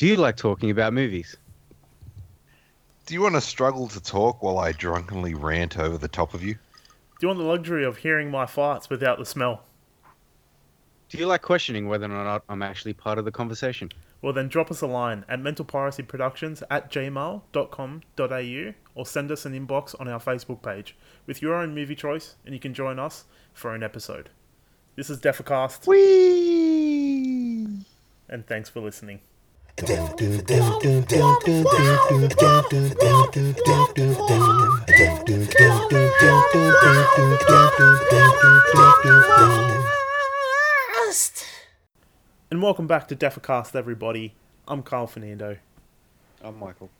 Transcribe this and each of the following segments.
Do you like talking about movies? Do you want to struggle to talk while I drunkenly rant over the top of you? Do you want the luxury of hearing my farts without the smell? Do you like questioning whether or not I'm actually part of the conversation? Well, then drop us a line at mentalpiracyproductions at gmail.com.au or send us an inbox on our Facebook page with your own movie choice and you can join us for an episode. This is Defacast, Whee! and thanks for listening. And welcome back to Defacast, everybody. I'm Carl Fernando, I'm Michael.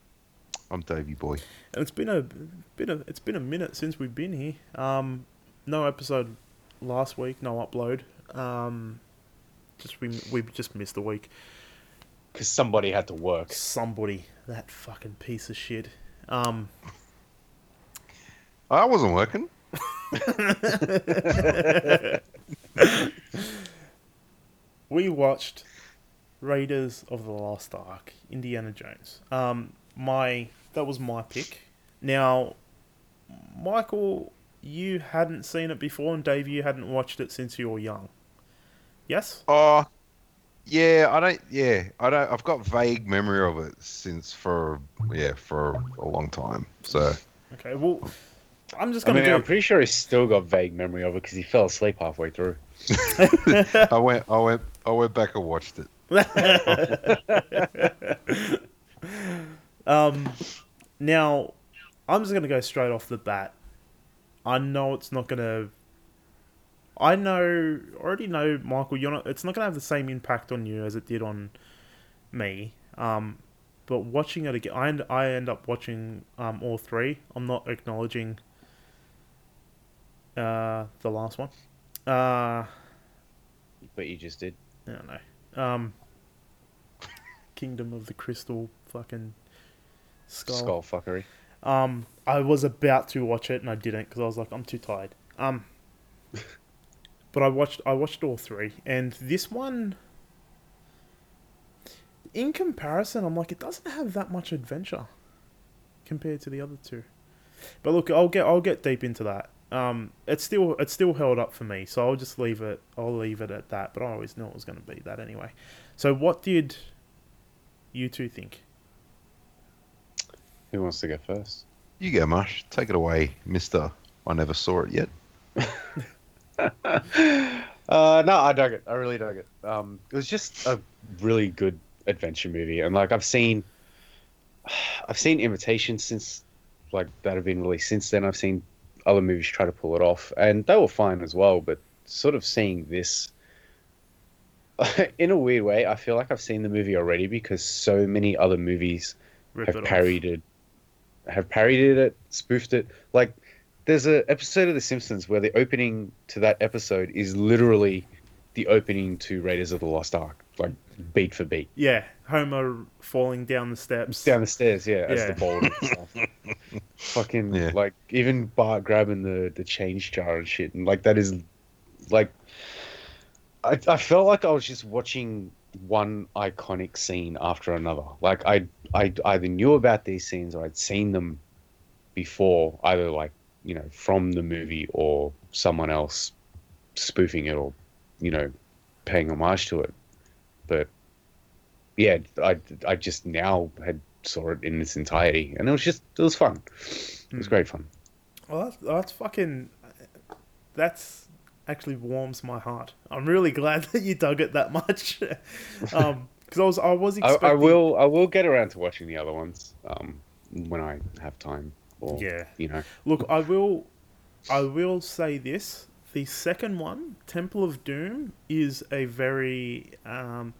I'm Davey Boy. and it's been a been a it's been a minute since we've been here. Um, no episode last week, no upload. Um, just we we just missed a week. Because somebody had to work. Somebody, that fucking piece of shit. Um, I wasn't working. we watched Raiders of the Lost Ark, Indiana Jones. Um, my that was my pick. Now, Michael, you hadn't seen it before, and Dave, you hadn't watched it since you were young. Yes. Oh, yeah. I don't. Yeah, I don't. I've got vague memory of it since for yeah for a long time. So Okay. Well, I'm just I gonna mean, I'm pretty sure he's still got vague memory of it because he fell asleep halfway through. I went. I went. I went back and watched it. um, now, I'm just gonna go straight off the bat. I know it's not gonna. I know already know Michael. You're not. It's not gonna have the same impact on you as it did on me. Um, but watching it again, I end, I end up watching um all three. I'm not acknowledging. Uh, the last one. Uh, But you just did. I don't know. Um, Kingdom of the Crystal fucking skull. Skull fuckery. Um, I was about to watch it and I didn't because I was like, I'm too tired. Um, but I watched I watched all three, and this one, in comparison, I'm like, it doesn't have that much adventure compared to the other two. But look, I'll get I'll get deep into that. Um, it's still it's still held up for me, so I'll just leave it. I'll leave it at that. But I always knew it was going to be that anyway. So, what did you two think? Who wants to go first? You go, Mush. Take it away, Mister. I never saw it yet. Uh, no, I dug it. I really dug it. Um, it was just a really good adventure movie, and like I've seen, I've seen imitations since like that have been released since then. I've seen other movies try to pull it off, and they were fine as well. But sort of seeing this, in a weird way, I feel like I've seen the movie already because so many other movies Rip have it parodied have parodied it, spoofed it. Like there's a episode of The Simpsons where the opening to that episode is literally the opening to Raiders of the Lost Ark, like beat for beat. Yeah, Homer falling down the steps. Down the stairs, yeah, as the bowl and stuff. Fucking Yeah. like even Bart grabbing the the change jar and shit, and like that is like I I felt like I was just watching one iconic scene after another. Like I I either knew about these scenes or I'd seen them before, either like you know from the movie or someone else spoofing it or you know paying homage to it. But yeah, I I just now had saw it in its entirety, and it was just it was fun. It was Hmm. great fun. Well, that's, that's fucking. That's actually warms my heart. I'm really glad that you dug it that much. um, because I was I was I, expecting. I will I will get around to watching the other ones um when I have time or Yeah. you know Look, I will. I will say this: the second one, Temple of Doom, is a very um,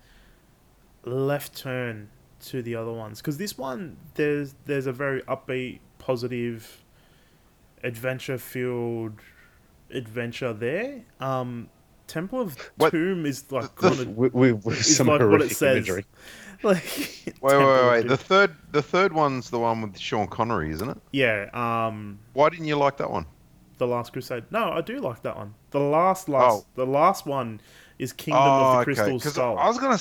left turn to the other ones because this one there's there's a very upbeat, positive, adventure-filled adventure there. Um, Temple of What- Doom is like the- kind of with, with, with It's some like what it says. imagery. like. Wait, Temple wait, wait. The third, the third one's the one with Sean Connery, isn't it? yeah. Um. Why didn't you like that one? The Last Crusade. No, I do like that one. The last last Oh. the last one is Kingdom oh, of the okay. Crystal Because Skull. I was gonna,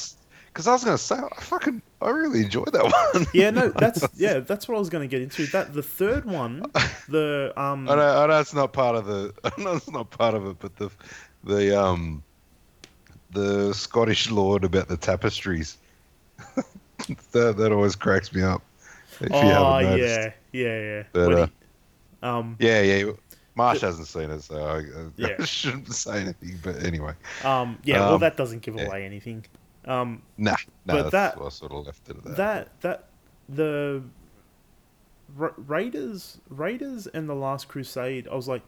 because I was gonna say I fucking I really enjoyed that one. Yeah, no, that's yeah, that's what I was going to get into. That the third one, the um, I know, I know it's not part of the. I know it's not part of it, but the, the um, the Scottish lord about the tapestries. that that always cracks me up. If you oh haven't noticed. yeah, yeah, yeah. But, uh, he- um, yeah, yeah. Marsh hasn't seen it, so I, I Yeah. shouldn't say anything. But anyway, um, yeah. well, um, that doesn't give yeah. away anything. Um, nah, nah. But that's that- I sort of left it at that. that that the Ra- Raiders Raiders and the Last Crusade. I was like,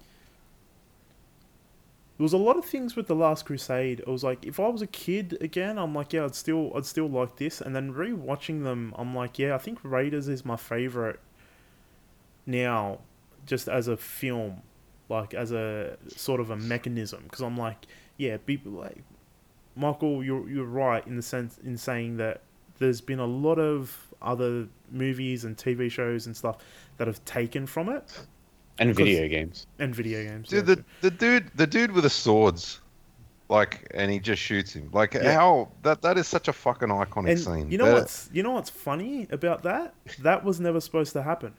there was a lot of things with the Last Crusade. I was like, if I was a kid again, I'm like, yeah, I'd still I'd still like this. And then rewatching them, I'm like, yeah, I think Raiders is my favorite now, just as a film, like as a sort of a mechanism. Because I'm like, yeah, people like Michael, you're you're right in the sense in saying that there's been a lot of other movies and TV shows and stuff that have taken from it And video games. and video games. Dude, yeah, the, the dude, the dude with the swords, like, and he just shoots him. Like, Yeah. how that that is such a fucking iconic and scene. you know That- what's you know what's funny about that? That was never supposed to happen.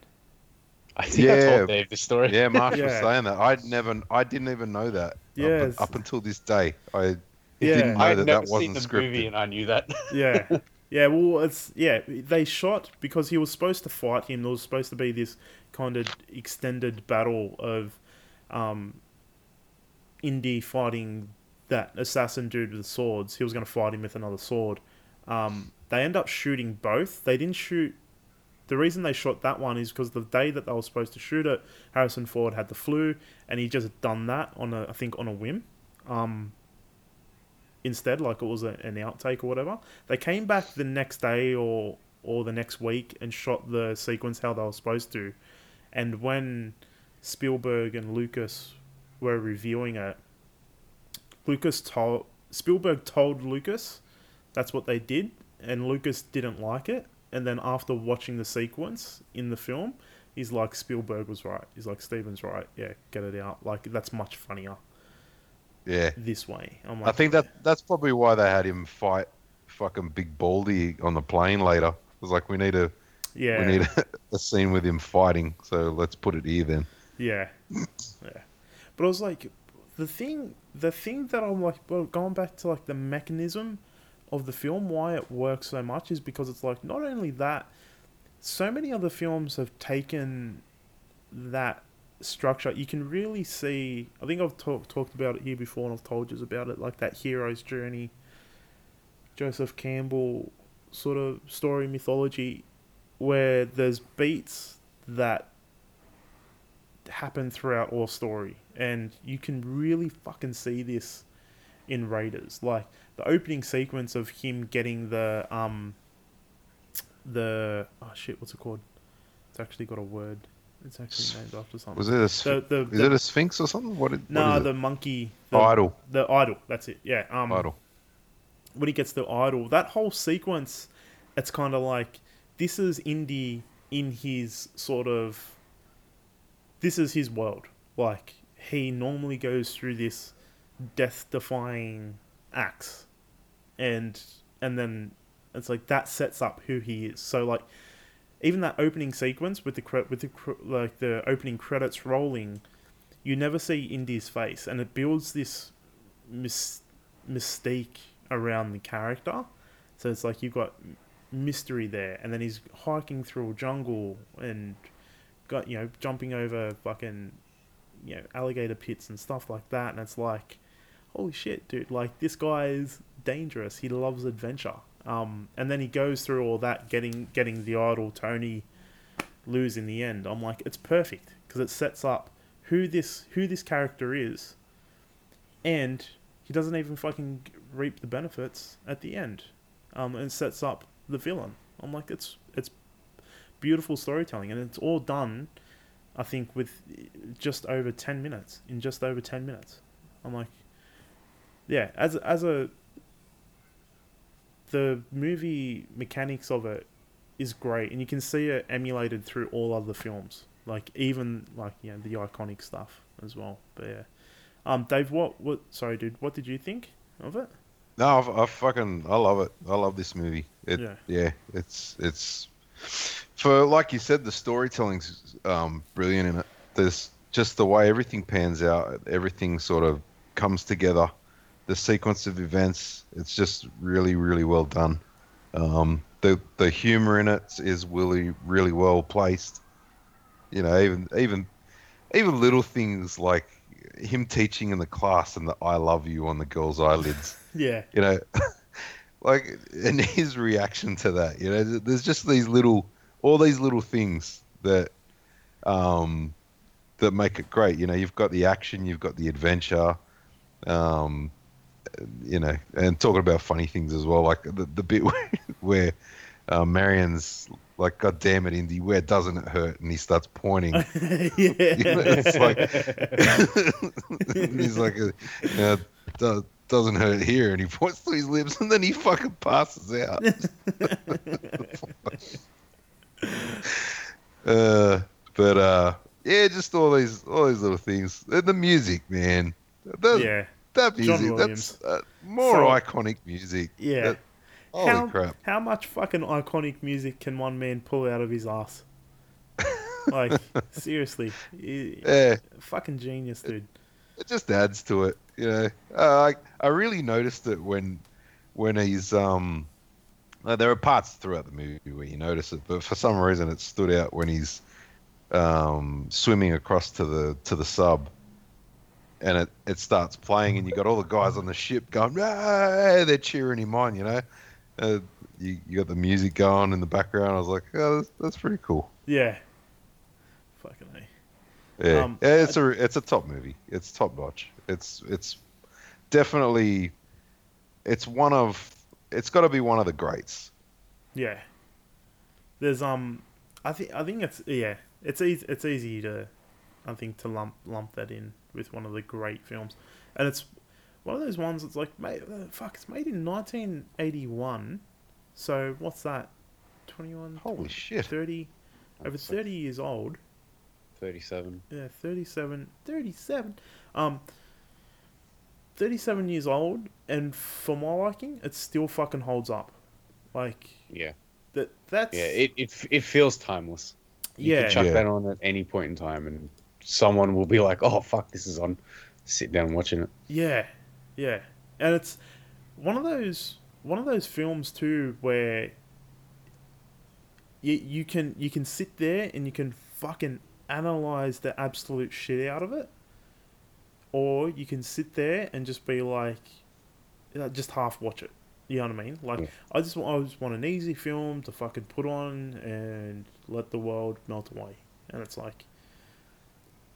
I think I Yeah. told Dave this story. Yeah, Marsh was Yeah. saying that. I'd never, I didn't even know that. Up- Yes. Up, until this day, I Yeah. didn't know I'd that never that seen wasn't the scripted. movie and I knew that. Yeah. Yeah, well, it's yeah. They shot because he was supposed to fight him. There was supposed to be this kind of extended battle of um, Indy fighting that assassin dude with swords. He was going to fight him with another sword. Um, they end up shooting both. They didn't shoot. The reason they shot that one is because the day that they were supposed to shoot it, Harrison Ford had the flu, and he just done that on a I think on a whim. Um, instead, like it was a, an outtake or whatever. They came back the next day or or the next week and shot the sequence how they were supposed to. And when Spielberg and Lucas were reviewing it, Lucas told Spielberg told Lucas that's what they did, and Lucas didn't like it. And then after watching the sequence in the film, he's like Spielberg was right. He's like Steven's right. Yeah, get it out. Like that's much funnier Yeah, this way. I'm I think that that's probably why they had him fight fucking Big Baldy on the plane later. It was like we need a yeah, we need a, a scene with him fighting, so let's put it here then. Yeah, yeah. But I was like, the thing, the thing that I'm like, well, going back to like the mechanism of the film, why it works so much is because it's like not only that, so many other films have taken that structure. You can really see. I think I've talked talked about it here before, and I've told you about it, like that hero's journey. Joseph Campbell sort of story mythology, where there's beats that happen throughout all story, and you can really fucking see this in Raiders. Like the opening sequence of him getting the um the oh shit, what's it called? It's actually got a word. It's actually named after something. Was it a sph- the the, is it a sphinx or something? What? It, nah the it? monkey the, idol? the idol. That's it. Yeah. Um, Idol. when he gets the idol, that whole sequence, it's kind of like this is Indy in his sort of. This is his world. Like he normally goes through this death-defying acts, and and then it's like that sets up who he is. So like, even that opening sequence with the with the like the opening credits rolling, you never see Indy's face, and it builds this mis- mystique around the character. So it's like you've got mystery there, and then he's hiking through a jungle and got you know jumping over fucking you know alligator pits and stuff like that, and it's like, holy shit, dude! Like this guy is dangerous. He loves adventure. Um, and then he goes through all that, getting getting the idol Tony lose in the end. I'm like, it's perfect because it sets up who this who this character is, and he doesn't even fucking reap the benefits at the end, um, and sets up the villain. I'm like, it's it's beautiful storytelling, and it's all done, I think, with just over ten minutes. In just over ten minutes, I'm like, yeah, as as a the movie mechanics of it is great, and you can see it emulated through all other films, like even like you know the iconic stuff as well. But yeah, um, Dave, what what? Sorry, dude, what did you think of it? No, I, I fucking I love it. I love this movie. It, Yeah. yeah. it's it's for like you said, the storytelling's um, brilliant in it. There's just the way everything pans out, everything sort of comes together. The sequence of events, it's just really, really well done. Um, the the humor in it is really, really well placed. You know, even even even little things like him teaching in the class and the "I love you" on the girl's eyelids Yeah. you know like and his reaction to that you know there's just these little all these little things that um that make it great you know you've got the action you've got the adventure um you know and talking about funny things as well like the, the bit where, where uh, Marion's like god damn it Indy where doesn't it hurt and he starts pointing yeah. it's like he's like, uh, yeah, do- doesn't hurt here, and he points to his lips, and then he fucking passes out. uh, but uh, yeah, just all these all these little things. The music, man. That, yeah. That John music, Williams. that's uh, more So- iconic music. Yeah. That- holy how, crap! How much fucking iconic music can one man pull out of his ass? Like, seriously. Yeah, Fucking genius, dude. it just adds to it. You know, uh, I I really noticed it when when he's um. uh, there are parts throughout the movie where you notice it, but for some reason it stood out when he's um, swimming across to the to the sub, and it, it starts playing, and you got all the guys on the ship going, ah, they're cheering him on. You know, uh, you you got the music going in the background. I was like, oh, that's, that's pretty cool. Yeah. Fucking A. Yeah, Um, yeah, it's a it's a top movie. It's top notch. It's it's definitely it's one of it's got to be one of the greats. Yeah. There's um, I think I think it's yeah, it's easy it's easy to, I think to lump lump that in with one of the great films, and it's one of those ones that's like mate, uh, fuck, it's made in 1981, so what's that, 21, Holy shit! 30, over 30 years old. 37. Yeah, 37, 37. Um, 37 years old, and for my liking, it still fucking holds up. Like Yeah. that. That's Yeah, it, it, it feels timeless. You yeah. can chuck Yeah. that on at any point in time, and someone will be like, "Oh fuck, this is on." Sit down watching it. Yeah, yeah, and it's one of those one of those films too where you you can you can sit there and you can fucking analyze the absolute shit out of it, or you can sit there and just be like, uh, just half watch it. You know what I mean? Like Yeah. I just I just want an easy film to fucking put on and let the world melt away, and it's like.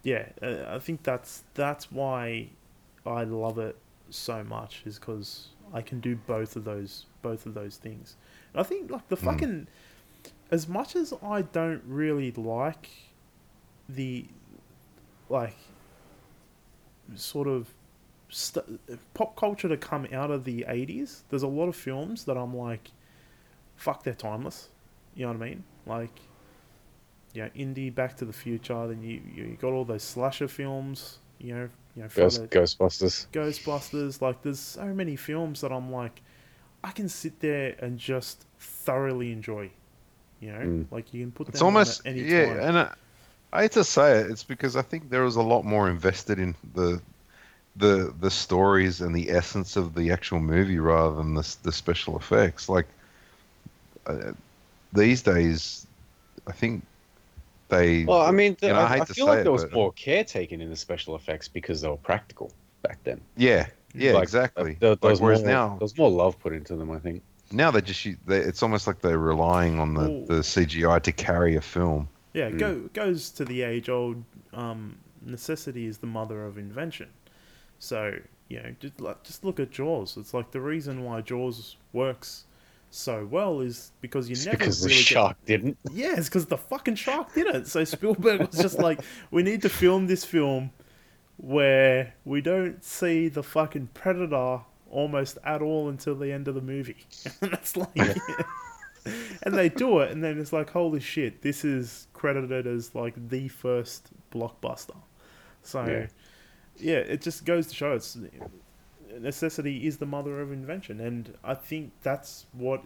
Yeah, uh, I think that's that's why I love it so much is because I can do both of those both of those things. And I think like the Mm. fucking as much as I don't really like the like sort of st- pop culture to come out of the 80s there's a lot of films that i'm like fuck they're timeless you know what i mean like you know indie back to the future then you you got all those slasher films you know you know Ghost, Friday- Ghostbusters. ghostbusters like there's so many films that i'm like i can sit there and just thoroughly enjoy you know Mm. like you can put It's them on almost at any yeah, time. and I, I hate to say it, it's because I think there was a lot more invested in the the the stories and the essence of the actual movie rather than the the special effects. Like uh, these days, I think they. Well, I mean, You know, I I, hate I to feel say like it, there was but- more care taken in the special effects because they were practical back then. yeah, yeah, Like, exactly. Uh, there, there Like, whereas more, now, there was more love put into them. I think. now they just they, it's almost like they're relying on the, Well- the CGI to carry a film. Yeah, Mm. go goes to the age old um, necessity is the mother of invention. So you know, just like just look at Jaws. It's like the reason why Jaws works so well is because you It's never because the really get- shark didn't. Yeah, it's because the fucking shark did it. So Spielberg was just like, we need to film this film where we don't see the fucking predator almost at all until the end of the movie. and that's like, and they do it, and then it's like, holy shit, this is credited as like the first blockbuster. So, yeah, Yeah. it just goes to show it's necessity is the mother of invention, and I think that's what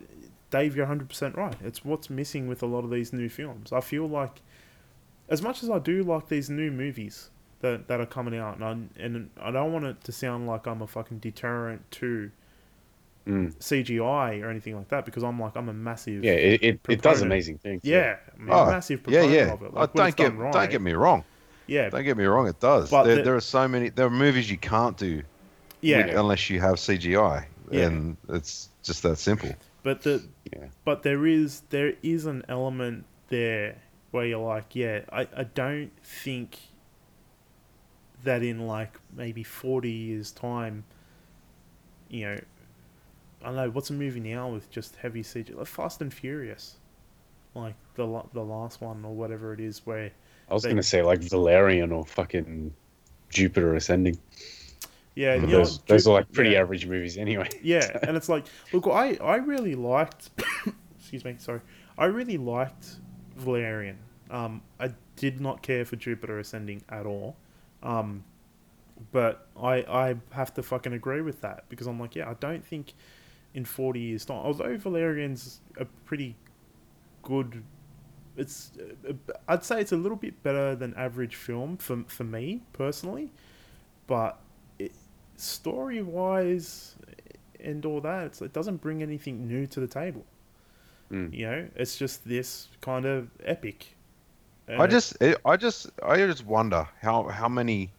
Dave. You're 100 percent right. It's what's missing with a lot of these new films. I feel like, as much as I do like these new movies that that are coming out, and I, and I don't want it to sound like I'm a fucking deterrent to Mm. CGI or anything like that, because I'm like I'm a massive Yeah, it, it, it does amazing things. yeah, I'm a Oh, massive Yeah, proponent yeah. of it. Oh, Like, when don't get done right, don't get me wrong. yeah, Don't get me wrong. It does. But there, the- there are so many. There are movies you can't do yeah. unless you have CGI, Yeah. and it's just that simple. But the Yeah. but there is there is an element there where you're like, yeah, I, I don't think that in like maybe forty years time, you know, I don't know what's a movie now with just heavy CGI, like Fast and Furious, like the the last one or whatever it is, where I was They- gonna say like Valerian or fucking Jupiter Ascending. Yeah, you know, those those are like pretty yeah. average movies anyway. Yeah, and it's like, look, I I really liked, excuse me, sorry, I really liked Valerian. Um, I did not care for Jupiter Ascending at all. Um, but I I have to fucking agree with that because I'm like, yeah, I don't think in 40 years time, although Valerian's a pretty good. It's, uh, I'd say it's a little bit better than average film for for me personally, but story wise and all that, it doesn't bring anything new to the table. Mm. You know, it's just this kind of epic. And I just, it, I just, I just wonder how how many,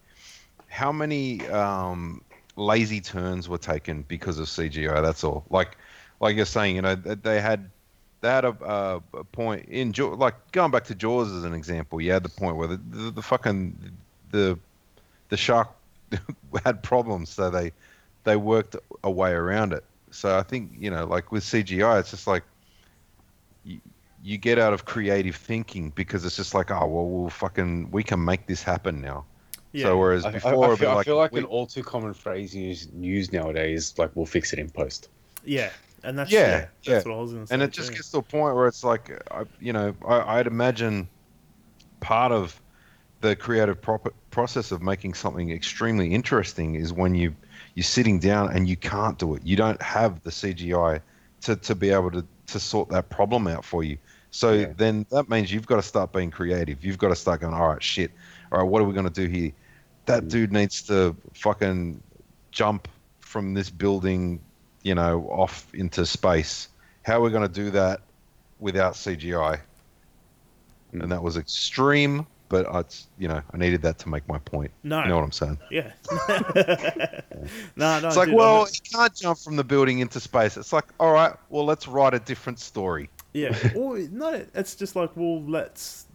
how many um, lazy turns were taken because of CGI. That's all. Like, like you're saying, you know, they had, they had a, a, a point in Jaw- like going back to Jaws as an example. You had the point where the the, the fucking the the shark had problems, so they they worked a way around it. So I think you know, like with CGI, it's just like you, you get out of creative thinking because it's just like, oh well, we'll fucking we can make this happen now. yeah, So whereas I, I- before, I, it'd feel, I like, feel like we- an all too common phrase used used nowadays, like we'll fix it in post. yeah, and that's Yeah, yeah, that's yeah. what I was gonna say. and it just gets to a point where it's like, I, you know, I, I'd imagine part of the creative prop- process of making something extremely interesting is when you you're sitting down and you can't do it. You don't have the CGI to, to be able to, to sort that problem out for you. So Yeah. then that means you've got to start being creative. You've got to start going, all right, shit. All right, what are we going to do here? That Mm. dude needs to fucking jump from this building, you know, off into space. How are we going to do that without CGI? Mm. And that was extreme, but I, you know, I needed that to make my point. no, You know what I'm saying? yeah, no, no. it's like, dude, well, you can't jump from the building into space. It's like, all right, well, let's write a different story. Yeah. Or no, it's just like, well, let's.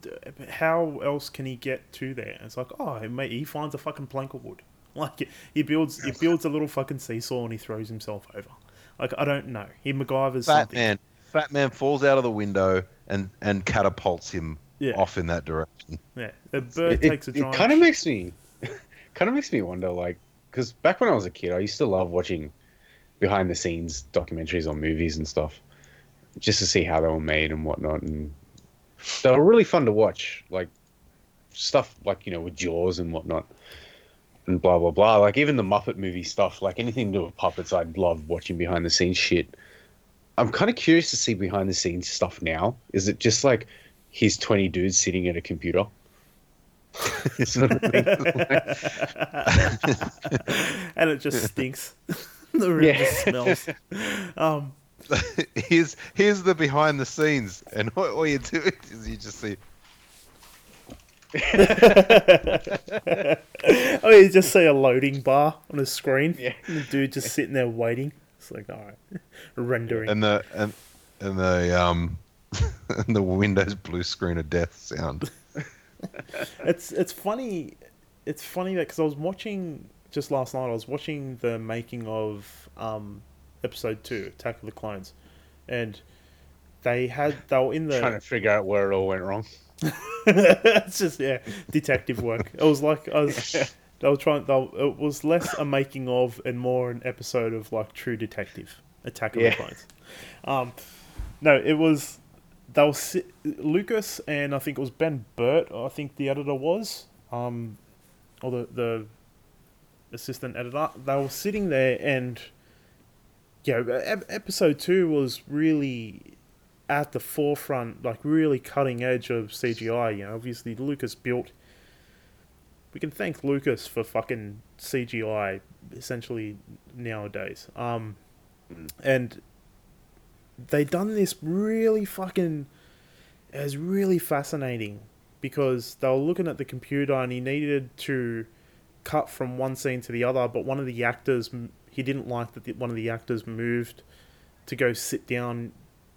How else can he get to there? It's like, oh, mate, he finds a fucking plank of wood. Like he builds, he builds a little fucking seesaw and he throws himself over. Like I don't know. He MacGyver's Fat something. man, fat man falls out of the window and and catapults him Yeah. off in that direction. Yeah. A bird it takes a it kind of makes me kind of makes me wonder, like, because back when I was a kid, I used to love watching behind the scenes documentaries on movies and stuff, just to see how they were made and whatnot, and they were really fun to watch. Like stuff like you know with Jaws and whatnot. And blah blah blah. Like even the Muppet movie stuff, like anything to do with puppets, I'd love watching behind the scenes shit. I'm kind of curious to see behind the scenes stuff now. Is it just like he's 20 dudes sitting at a computer? sort of thing. and it just stinks. the room Yeah. just smells. Um, here's here's the behind the scenes, and all, all you do is you just see oh, you just see a loading bar on a screen. Yeah. And the dude just sitting there waiting. It's like, all right, rendering. and the and and the um and the Windows blue screen of death sound. It's it's funny. It's funny that because I was watching just last night. I was watching the making of um, episode two, Attack of the Clones, and they had they were in the. trying to figure out where it all went wrong. it's just yeah, detective work. It was like I was. They were trying. They were, it was less a making of and more an episode of like True Detective, Attack of Yeah. the Clones. Um, no, it was. They were Lucas and I think it was Ben Burtt. I think the editor was. Um, or the the assistant editor. They were sitting there, and ep- episode two was really at the forefront, like really cutting edge of CGI. You know, obviously Lucas built. We can thank Lucas for fucking CGI essentially nowadays. Um, and they done this really fucking. It was really fascinating because they were looking at the computer and he needed to cut from one scene to the other, but one of the actors he didn't like that the, one of the actors moved to go sit down.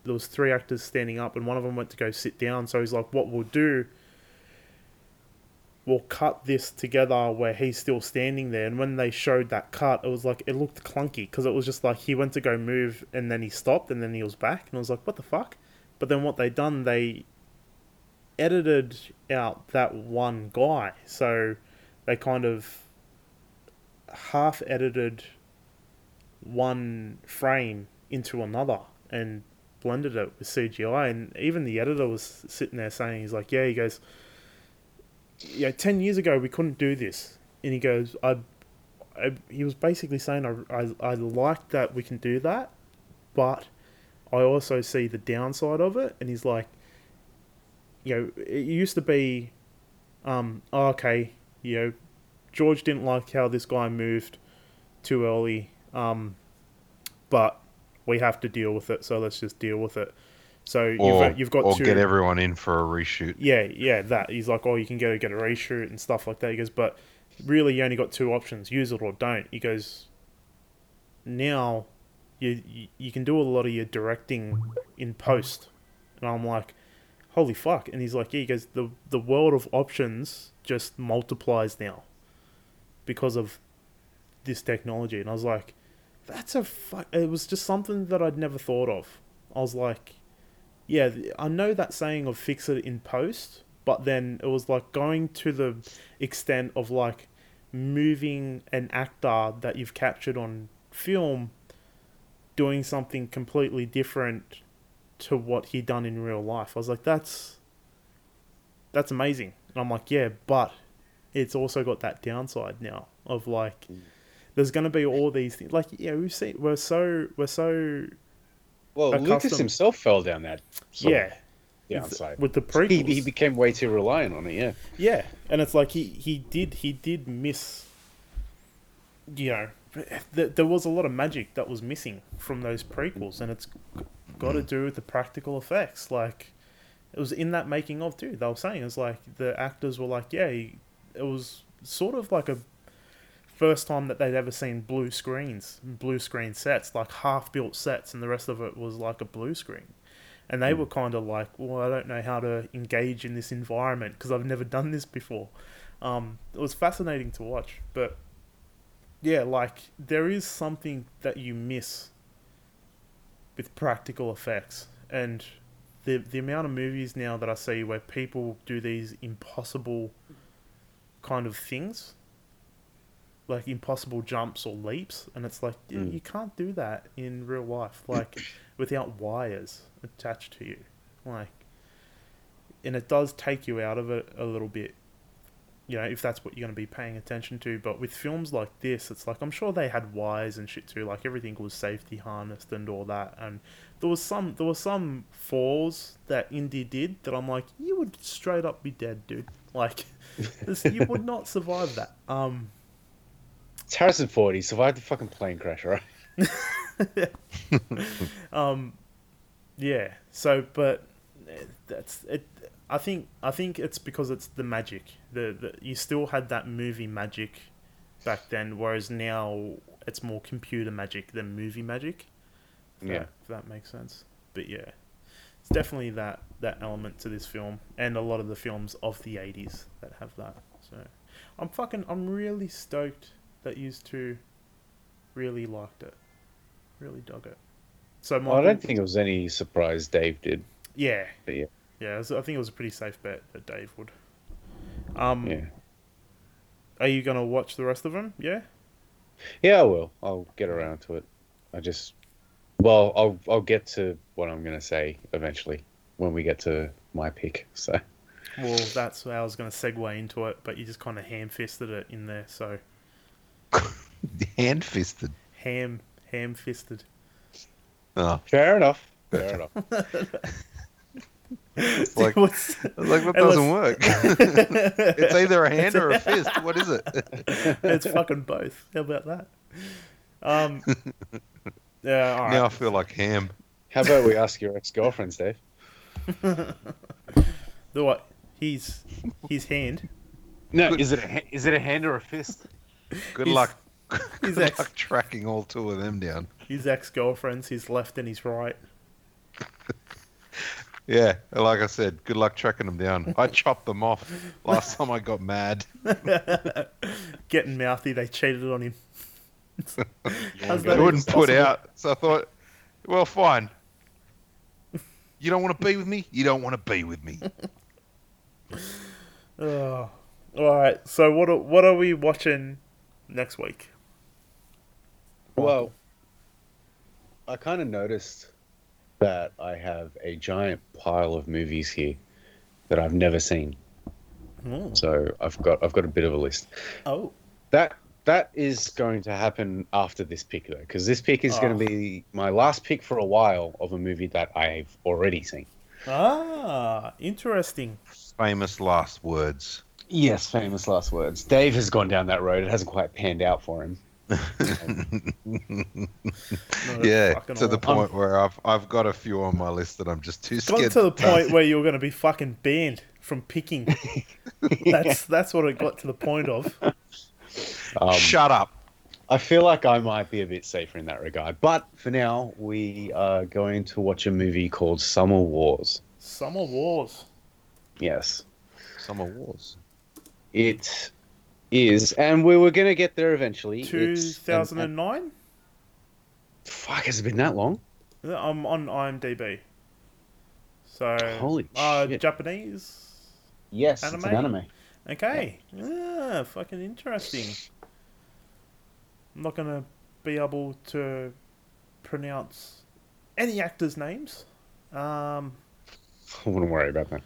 There was three actors standing up, and one of them went to go sit down. So he's like, "What we'll do, we'll cut this together where he's still standing there." And when they showed that cut, it was like it looked clunky because it was just like he went to go move, and then he stopped, and then he was back, and I was like, "What the fuck?" But then what they done, they edited out that one guy, so they kind of half edited one frame into another and blended it with CGI. And even the editor was sitting there saying, he's like, yeah, he goes, yeah, 10 years ago we couldn't do this. And he goes, I, I he was basically saying, I, I, I like that we can do that, but I also see the downside of it. And he's like, you know, it used to be, um, oh, okay, you know, George didn't like how this guy moved too early, um, but we have to deal with it, so let's just deal with it. So Or, you've, you've got or two. get everyone in for a reshoot. Yeah, yeah, that. He's like, oh, you can go get a reshoot and stuff like that. He goes, but really, you only got two options: use it or don't. He goes, now you you, you can do a lot of your directing in post, and I'm like, holy fuck! And he's like, yeah. He goes, the the world of options just multiplies now because of this technology, and I was like, that's a fuck. It was just something that I'd never thought of. I was like, yeah, I know that saying of fix it in post, but then it was like going to the extent of like moving an actor that you've captured on film doing something completely different to what he'd done in real life. I was like, that's that's amazing. And I'm like, yeah, but it's also got that downside now of like mm. there's gonna be all these things like yeah, we've seen we're so we're so Well, Lucas accustomed- himself fell down that yeah downside. with the prequels. He, he became way too reliant on it. Yeah. Yeah, and it's like he he did he did miss. You know, th- there was a lot of magic that was missing from those prequels, and it's got to mm. do with the practical effects. Like, it was in that making of too. They were saying it's like the actors were like, yeah, he, it was sort of like a first time that they'd ever seen blue screens, blue screen sets, like half built sets, and the rest of it was like a blue screen. And they were kind of like, well, I don't know how to engage in this environment because I've never done this before. Um, it was fascinating to watch, but yeah, like there is something that you miss with practical effects, and the the amount of movies now that I see where people do these impossible kind of things, like impossible jumps or leaps, and it's like Mm. you can't do that in real life, like without wires attached to you, like, and it does take you out of it a little bit you know, if that's what you're going to be paying attention to. But with films like this, it's like I'm sure they had wires and shit too. Like everything was safety harnessed and all that. And there was some there were some falls that Indy did that I'm like, you would straight up be dead, dude. Like, this, you would not survive that. Um, It's Harrison Ford. He survived the fucking plane crash, right? um, yeah. So, but eh, that's it. I think I think it's because it's the magic. The, the you still had that movie magic back then, whereas now it's more computer magic than movie magic. If Yeah. that, if that makes sense. But yeah, it's definitely that that element to this film, and a lot of the films of the '80s that have that. So, I'm fucking I'm really stoked that used to really liked it, really dug it. So, Well, I don't think it was any surprise Dave did. yeah, But yeah. yeah. was- I think it was a pretty safe bet that Dave would. Um, Yeah. are you gonna watch the rest of them? Yeah. Yeah, I will. I'll get around to it. I just, well, I'll I'll get to what I'm gonna say eventually when we get to my pick. So Well, that's how I was gonna segue into it, but you just kind of ham fisted it in there. So Hand fisted. ham ham fisted. Oh, Fair enough. Fair enough. it's like, What's- it's like that Unless- doesn't work. it's either a hand or a fist. What is it? it's fucking both. How about that? Um. Yeah. All right. Now I feel like ham. How about we ask your ex girlfriends, Dave? The what? His his hand. No, Good. is it a ha- is it a hand or a fist? Good He's- luck. He's Good ex- luck tracking all two of them down. His ex girlfriends. His left and his right. Yeah, like I said, good luck tracking them down. I chopped them off last time I got mad. Getting mouthy. They cheated on him. How's they wouldn't put possible? out, so I thought, well, fine. You don't want to be with me? You don't want to be with me. Oh. All right. So what are, what are we watching next week? Well, I kind of noticed that I have a giant pile of movies here that I've never seen. Oh. So I've got I've got a bit of a list. oh. That that is going to happen after this pick though, because this pick is going Oh. to be my last pick for a while of a movie that I've already seen. Ah, interesting. Famous last words. Yes, famous last words. Dave has gone down that road. It hasn't quite panned out for him. Not yeah, to the all. point where I've I've got a few on my list that I'm just too It's gotten scared to the touch. point where you're going to be fucking banned from picking. That's that's what it got to the point of. Um, Shut up. I feel like I might be a bit safer in that regard. But for now, we are going to watch a movie called Summer Wars. Summer Wars. Yes, Summer Wars. it is, and we were going to get there eventually. It's- and- 2009? and- Fuck, has it been that long? I'm on IMDb. So, Holy uh, shit. Japanese? Yes, it's an Anime? anime. Okay. Ah, fucking interesting. I'm not going to be able to pronounce any actors' names. Um, I wouldn't worry about that.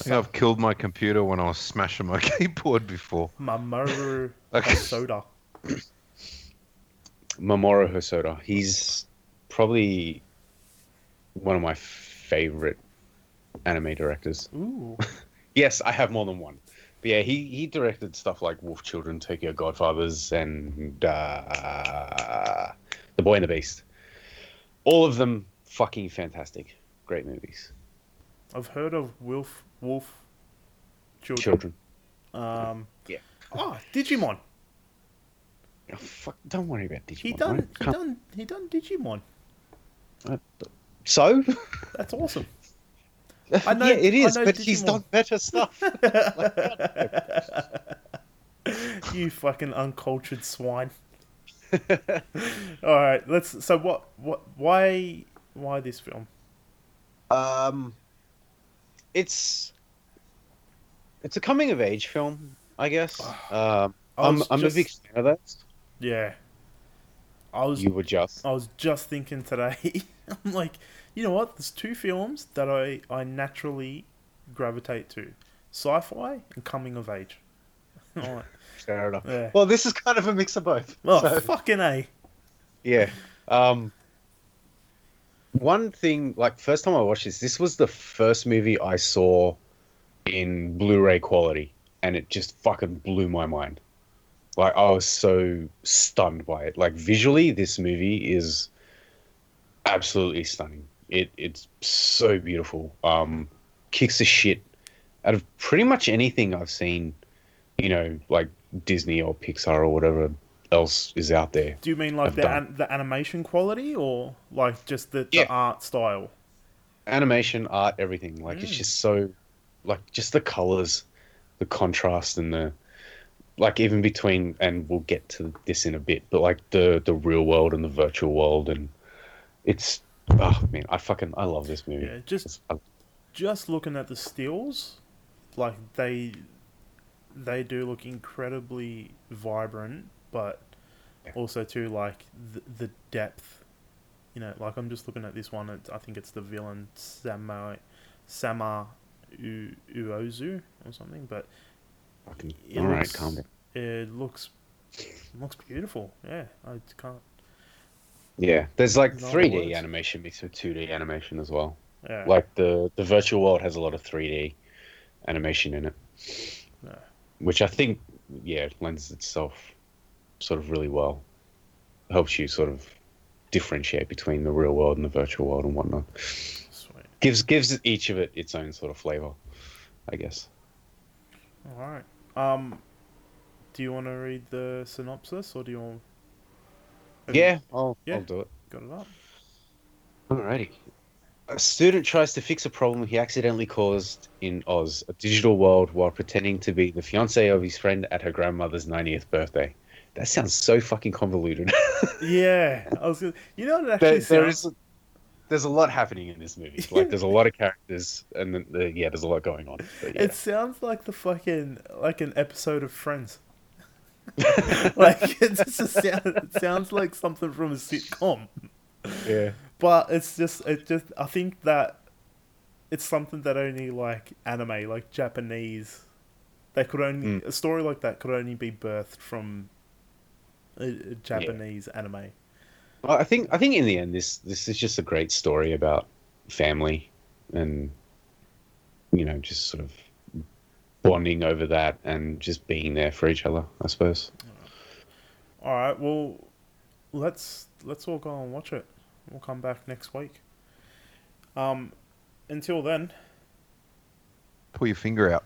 I think I've killed my computer when I was smashing my keyboard before. Mamoru Okay. Hosoda. Mamoru Hosoda. He's probably one of my favorite anime directors. Ooh. Yes, I have more than one. But yeah, he, he directed stuff like Wolf Children, Tokyo Godfathers, and uh, The Boy and the Beast. All of them fucking fantastic. Great movies. I've heard of Wolf Wolf Children. Children. Um, Yeah. Oh, Digimon. Oh, fuck, don't worry about Digimon. He done. right? He Come- done. He done Digimon. So? That's awesome. I know- yeah, it I is, know but he's done better stuff. you fucking uncultured swine. All right, let's. So what? What? Why? Why this film? Um, it's it's a coming of age film, I guess. Um, I I'm I'm just- a big fan of that. Yeah. I was. You were just I was just thinking today. I'm like, you know what? There's two films that I I naturally gravitate to: sci-fi and coming of age. Right. fair enough. Yeah. Well, this is kind of a mix of both. Oh, So, fucking a. yeah. Um, one thing, like first time I watched this, this was the first movie I saw in Blu-ray quality, and it just fucking blew my mind. Like I was so stunned by it. Like visually, this movie is absolutely stunning. It it's so beautiful. Um, kicks the shit out of pretty much anything I've seen. You know, like Disney or Pixar or whatever else is out there. Do you mean like the an, the animation quality or like just the, Yeah. the art style? animation, art, everything. Like it's Mm. just so, like just the colors, the contrast, and the like even between. And we'll get to this in a bit, but like the the real world and the virtual world, and it's oh man, I fucking I love this movie. Yeah, just It's- I- just looking at the stills, like they they do look incredibly vibrant, but also too like the, the depth. You know, like I'm just looking at this one. I think it's the villain Sama Sama U- Uozu or something, but fucking, It all right, looks- calm down. it looks It looks beautiful. Yeah, I can't. Yeah, there's like No 3D words. animation mixed with 2D animation as well. Yeah. Like the the virtual world has a lot of 3D animation in it, which I think yeah lends itself sort of really well. Helps you sort of differentiate between the real world and the virtual world and whatnot. Sweet. Gives gives each of it its own sort of flavor, I guess. All right. Um, do you want to read the synopsis, or do you want? have you Yeah, I'll Yeah. I'll do it. Got it up. Alrighty. A student tries to fix a problem he accidentally caused in Oz, a digital world, while pretending to be the fiance of his friend at her grandmother's 90th birthday. That sounds so fucking convoluted. Yeah, I was. Gonna, you know what it actually there, there sounds. is, there's a lot happening in this movie. Like, there's a lot of characters, and then the, yeah, there's a lot going on. But yeah. It sounds like the fucking like an episode of Friends. like it just sound, it sounds like something from a sitcom. yeah, But it's just it just I think that it's something that only like anime, like Japanese, they could only hmm. a story like that could only be birthed from a, a Japanese anime. Well, I think I think in the end, this this is just a great story about family, and you know, just sort of bonding over that and just being there for each other. I suppose. All right, well, let's let's all go and watch it. We'll come back next week. Um, until then, Pull your finger out.